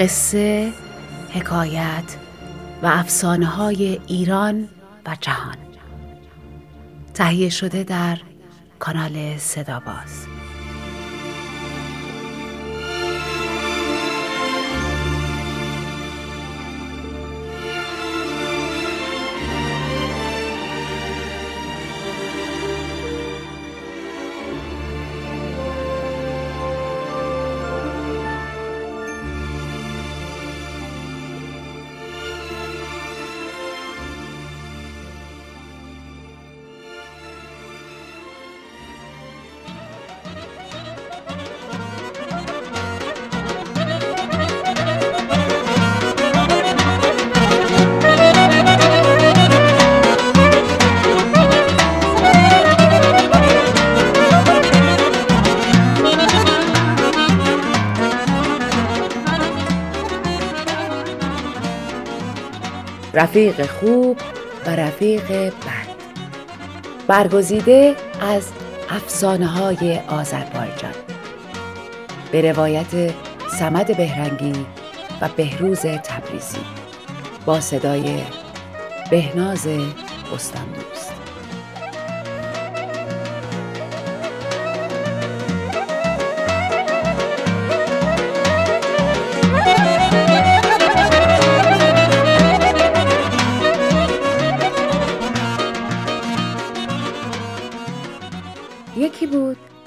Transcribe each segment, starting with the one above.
قصه، حکایت و افسانه های ایران و جهان. تهیه شده در کانال صداباز. رفیق خوب و رفیق بد. برگزیده از افسانه های آذربایجان. به روایت سمد بهرنگی و بهروز تبریزی. با صدای بهناز دوست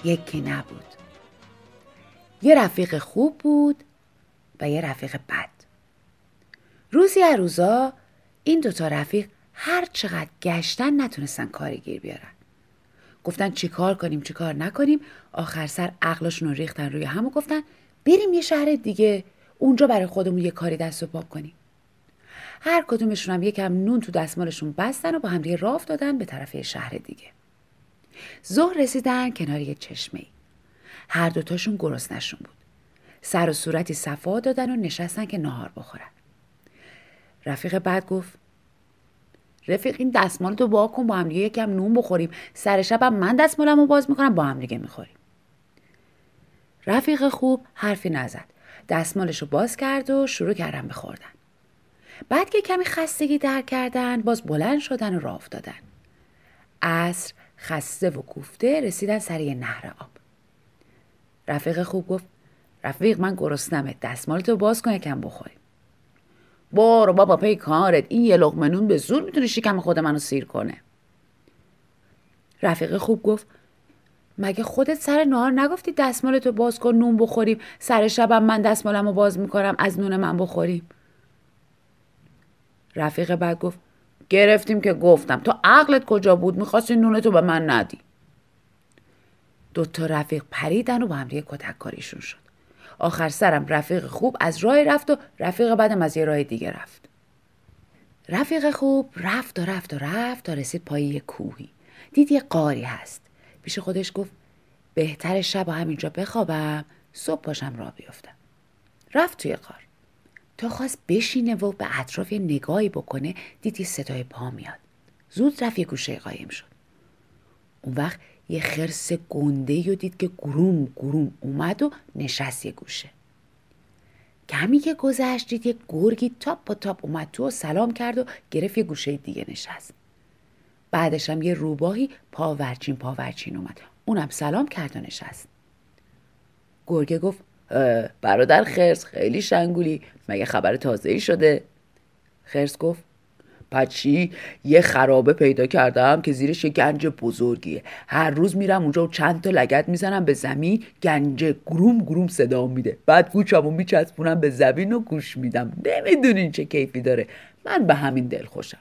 یکی نبود. یه رفیق خوب بود و یه رفیق بد. روزی از روزا این دوتا رفیق هر چقدر گشتن نتونستن کاری گیر بیارن. گفتن چی کار کنیم چی کار نکنیم. آخر سر عقلشون رو ریختن روی هم و گفتن بریم یه شهر دیگه اونجا برای خودمون یه کاری دست و پا کنیم. هر کدومشون هم یکم نون تو دستمالشون بستن و با هم راف دادن به طرف یه شهر دیگه. ظهر رسیدن کنار یه چشمه ای. هر دوتاشون گرسنشون بود. سر و صورتی صفا دادن و نشستن که نهار بخورن. رفیق بعد گفت رفیق این دستمال تو با کن با هم دیگه یکم نون بخوریم سر شبم من دستمالم رو باز می‌کنم با هم دیگه می‌خوریم رفیق خوب حرفی نزد دستمالش رو باز کرد و شروع کردن بخوردن بعد که کمی خستگی در کردن باز بلند شدن و راه افتادن عصر خسته و کوفته رسیدن سر یه نهر آب. رفیق خوب گفت رفیق من گرسنمه دستمالتو باز کن یکم بخوریم. برو بابا پی کارت. این یه لقمه نون به زور می‌تونه شکم خود منو سیر کنه. رفیق خوب گفت مگه خودت سر نهار نگفتی دستمالتو باز کن نون بخوریم؟ سر شبم من دستمالمو باز می‌کنم از نون من بخوریم. رفیق بعد گفت گرفتیم که گفتم تو عقلت کجا بود؟ می‌خواستی نونتو به من ندی. دوتا رفیق پریدن و با هم کتک کاریشون شد. آخر سرم رفیق خوب از راه رفت و رفیق بعدم از یه راه دیگه رفت. رفیق خوب رفت و رفت و رفت تا رسید پای یه کوهی. دید یه قاری هست. پیش خودش گفت بهتر شب همینجا بخوابم صبح پاشم راه بیفتم. رفت توی غار. تا خواست بشینه و به اطراف یه نگاهی بکنه دید یه صدای پا میاد. زود رفت یه گوشه قایم شد. اون وقت یه خرس گنده و دید که گروم گروم اومد و نشست یه گوشه. کمی که گذشت دید یه گرگی تاپ و تاپ اومد تو و سلام کرد و گرفت یه گوشه دیگه نشست. بعدش هم یه روباهی پاورچین پاورچین اومد. اونم سلام کرد و نشست. گرگه گفت برادر خرس خیلی شنگولی مگه خبر تازه ای شده؟ خرس گفت پچی یه خرابه پیدا کردم که زیرش یه گنج بزرگیه. هر روز میرم اونجا و چند تا لگت می‌زنم به زمین گنج گروم گروم صدا میده. بعد گوشمو میچسبونم به زمین و گوش میدم. نمی‌دونین چه کیفی داره. من به همین دل خوشم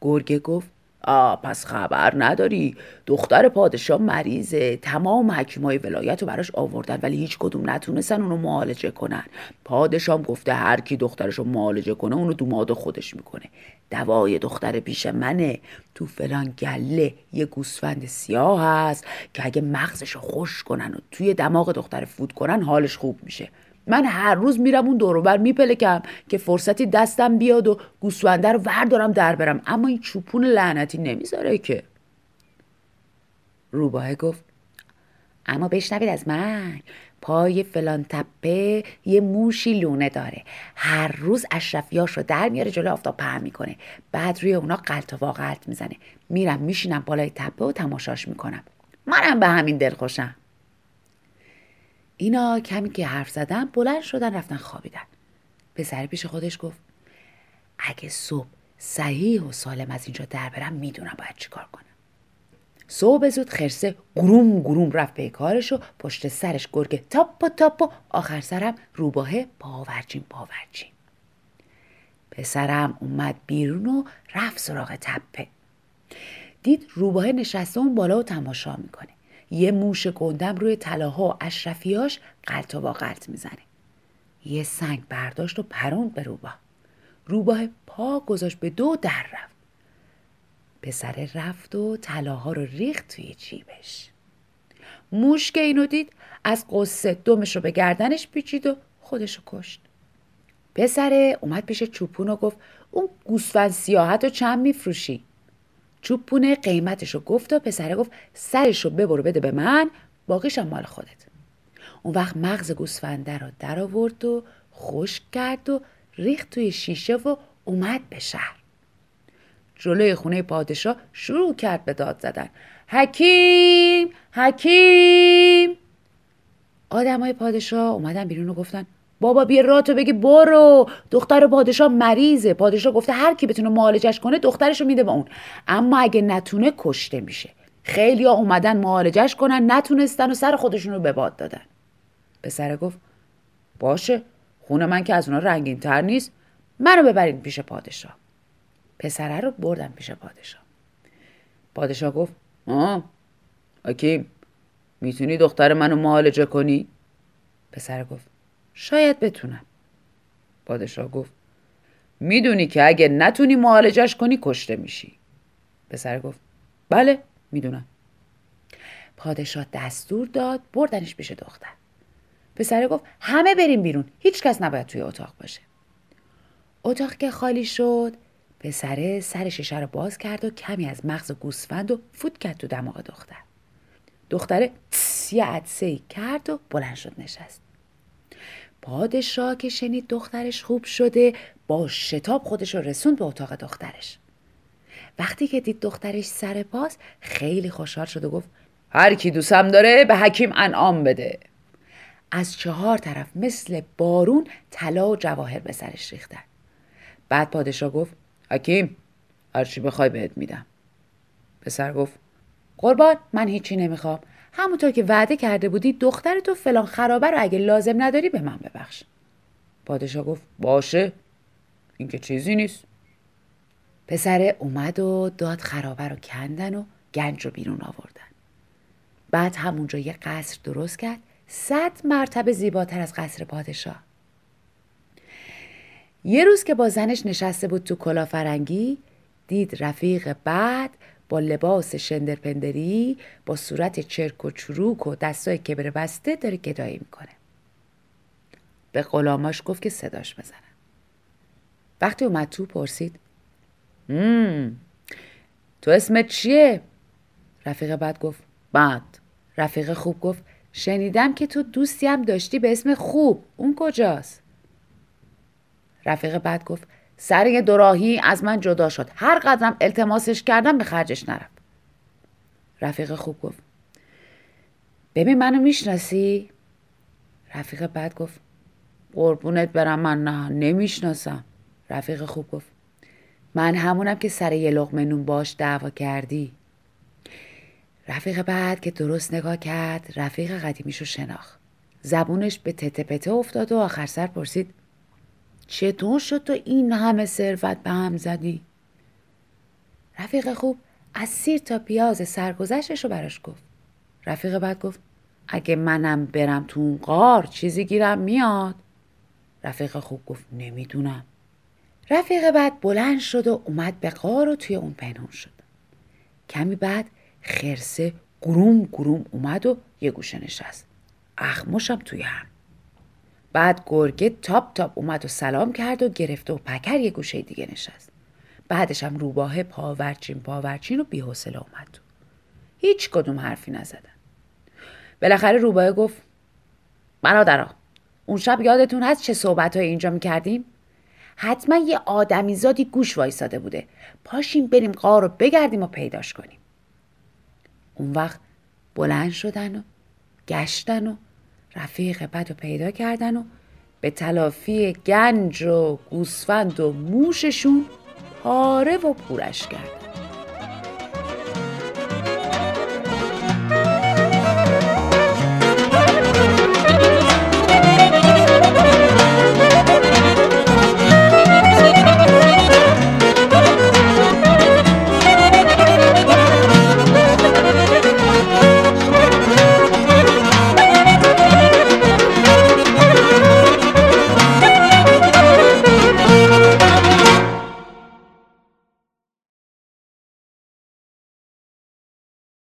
گرگه گفت آ پس خبر نداری. دختر پادشاه مریضه تمام حکیمای ولایت رو براش آوردن ولی هیچ کدوم نتونستن اونو معالجه کنن. پادشاه گفته هر کی دخترش رو معالجه کنه اونو دوماد خودش می‌کنه. دوای دختر پیش منه. تو فلان گله یه گوسفند سیاه هست که اگه مغزش رو خوش کنن و توی دماغ دختر فوت کنن حالش خوب میشه. من هر روز میرم اون دوروبر میپلکم که فرصتی دستم بیاد و گوسفنده رو وردارم در برم. اما این چوپون لعنتی نمی‌ذاره که. روباه گفت اما بشنوید از من پای فلان تپه یه موشی لونه داره. هر روز اشرفیاش رو در میاره جلو آفتاب پهن می‌کنه. بعد روی اونا قلط و می‌زنه. میرم میشینم بالای تپه و تماشاش می‌کنم. منم به همین دل خوشم اینا کمی که حرف زدن بلند شدن رفتن خوابیدن. پسر پیش خودش گفت اگه صبح صحیح و سالم از اینجا در برم می‌دونم باید چیکار کنم. صبح زود خرسه گروم گروم رفت به کارش و پشت سرش گرگه تاپ و تاپ و آخر سرم روباهه پاورچین پاورچین پسرم اومد بیرون و رفت سراغ تپه. دید روباهه نشسته اون بالا و تماشا می‌کنه. یه موش گندم روی طلاها و اشرفیاش غلت و غلت می‌زنه. یه سنگ برداشت و پروند به روباه. روباه پا گذاشت به دو در رفت. پسر رفت و طلاها رو ریخت توی جیبش. موش که اینو دید از قصه دمش رو به گردنش پیچید و خودش رو کشت. پسره اومد پیش چوپون و گفت اون گوسفند سیاحت رو چند میفروشی؟ چوپونه قیمتش رو گفت و پسره گفت سرش رو ببرو بده به من باقیشم مال خودت. اون وقت مغز گوسفنده رو در آورد و خشک کرد و ریخت توی شیشه و اومد به شهر. جلوی خونه پادشاه شروع کرد به داد زدن. حکیم! حکیم! آدمای پادشاه اومدن بیرون و گفتن بابا بیا راتو بگی برو. دختر پادشاه مریضه. پادشاه گفته هر کی بتونه معالجش کنه دخترشو میده به اون. اما اگه نتونه کشته میشه. خیلی ها اومدن معالجش کنن نتونستن و سر خودشون رو به باد دادن. پسره گفت باشه. خونه من که از اونا رنگین تر نیست. منو ببرین پیش پادشاه. پسره رو بردم پیش پادشاه. پادشاه گفت آه حکیم می‌تونی دختر منو معالجه کنی؟ پسر گفت شاید بتونم. پادشاه گفت می‌دونی که اگه نتونی معالجش کنی کشته میشی. پسر گفت بله می‌دونم. پادشاه دستور داد بردنش پیش دختر. پسر گفت همه بریم بیرون هیچ کس نباید توی اتاق باشه. اتاق که خالی شد پسره سر شیشه رو باز کرد و کمی از مغز گوسفند و فوت کرد تو دماغ دختر. دختره یه عدسه کرد و بلند شد نشست. پادشاه که شنید دخترش خوب شده با شتاب خودش رو رسوند به اتاق دخترش. وقتی که دید دخترش سر پاس خیلی خوشحال شد و گفت هر کی دوستم داره به حکیم انعام بده. از چهار طرف مثل بارون طلا و جواهر به سرش ریختن. بعد پادشاه گفت حکیم هرچی بخوای بهت میدم. پسر گفت قربان من هیچی نمی‌خوام. همونطور که وعده کرده بودی دختر تو فلان خرابه رو اگه لازم نداری به من ببخش. پادشاه گفت باشه. این که چیزی نیست. پسر اومد و داد خرابه رو کندن و گنج رو بیرون آوردن. بعد همونجا یه قصر درست کرد. صد مرتبه زیباتر از قصر پادشاه. یه روز که با زنش نشسته بود تو کلافرنگی دید رفیق بعد با لباس شندرپندری با صورت چرک و چروک و دستای کبر بسته داره گدایی می‌کنه به غلاماش گفت که صداش بزنن وقتی اومد تو پرسید مم. تو اسمت چیه؟ رفیق بعد گفت بعد رفیق خوب گفت شنیدم که تو دوستی هم داشتی به اسم خوب اون کجاست؟ رفیق بعد گفت سر یه دوراهی از من جدا شد. هر قدرم التماسش کردم به خرجش نرفت. رفیق خوب گفت ببین منو می‌شناسی؟ رفیق بعد گفت قربونت برم من نه نمی‌شناسم. رفیق خوب گفت من همونم که سر یه لغمه نون باش دعوا کردی. رفیق بعد که درست نگاه کرد رفیق قدیمیشو شناخت. زبونش به تته پته افتاد و آخر سر پرسید چطور شد تو این همه ثروت به هم زدی؟ رفیق خوب از سیر تا پیاز سرگذشتش رو براش گفت. رفیق بعد گفت اگه منم برم تو اون قار چیزی گیرم میاد. رفیق خوب گفت نمی‌دونم. رفیق بعد بلند شد و اومد به قار و توی اون پنهون شد. کمی بعد خرسه گروم گروم اومد و یه گوشه نشست. اخمشم توی هم. بعد گرگه تاپ تاپ اومد و سلام کرد و گرفته و پکر یه گوشه دیگه نشست. بعدش هم روباه پاورچین پاورچین و بیحوصله اومد. تو هیچ کدوم حرفی نزدن. بالاخره روباه گفت برادرا اون شب یادتون هست چه صحبت های اینجا می‌کردیم؟ حتما یه آدمی زادی گوش وایساده بوده. پاشیم بریم غار رو بگردیم و پیداش کنیم. اون وقت بلند شدن و گشتن و رفیق بد رو پیدا کردن و به تلافی گنج و گوسفند و موششون پاره و پورش کردن.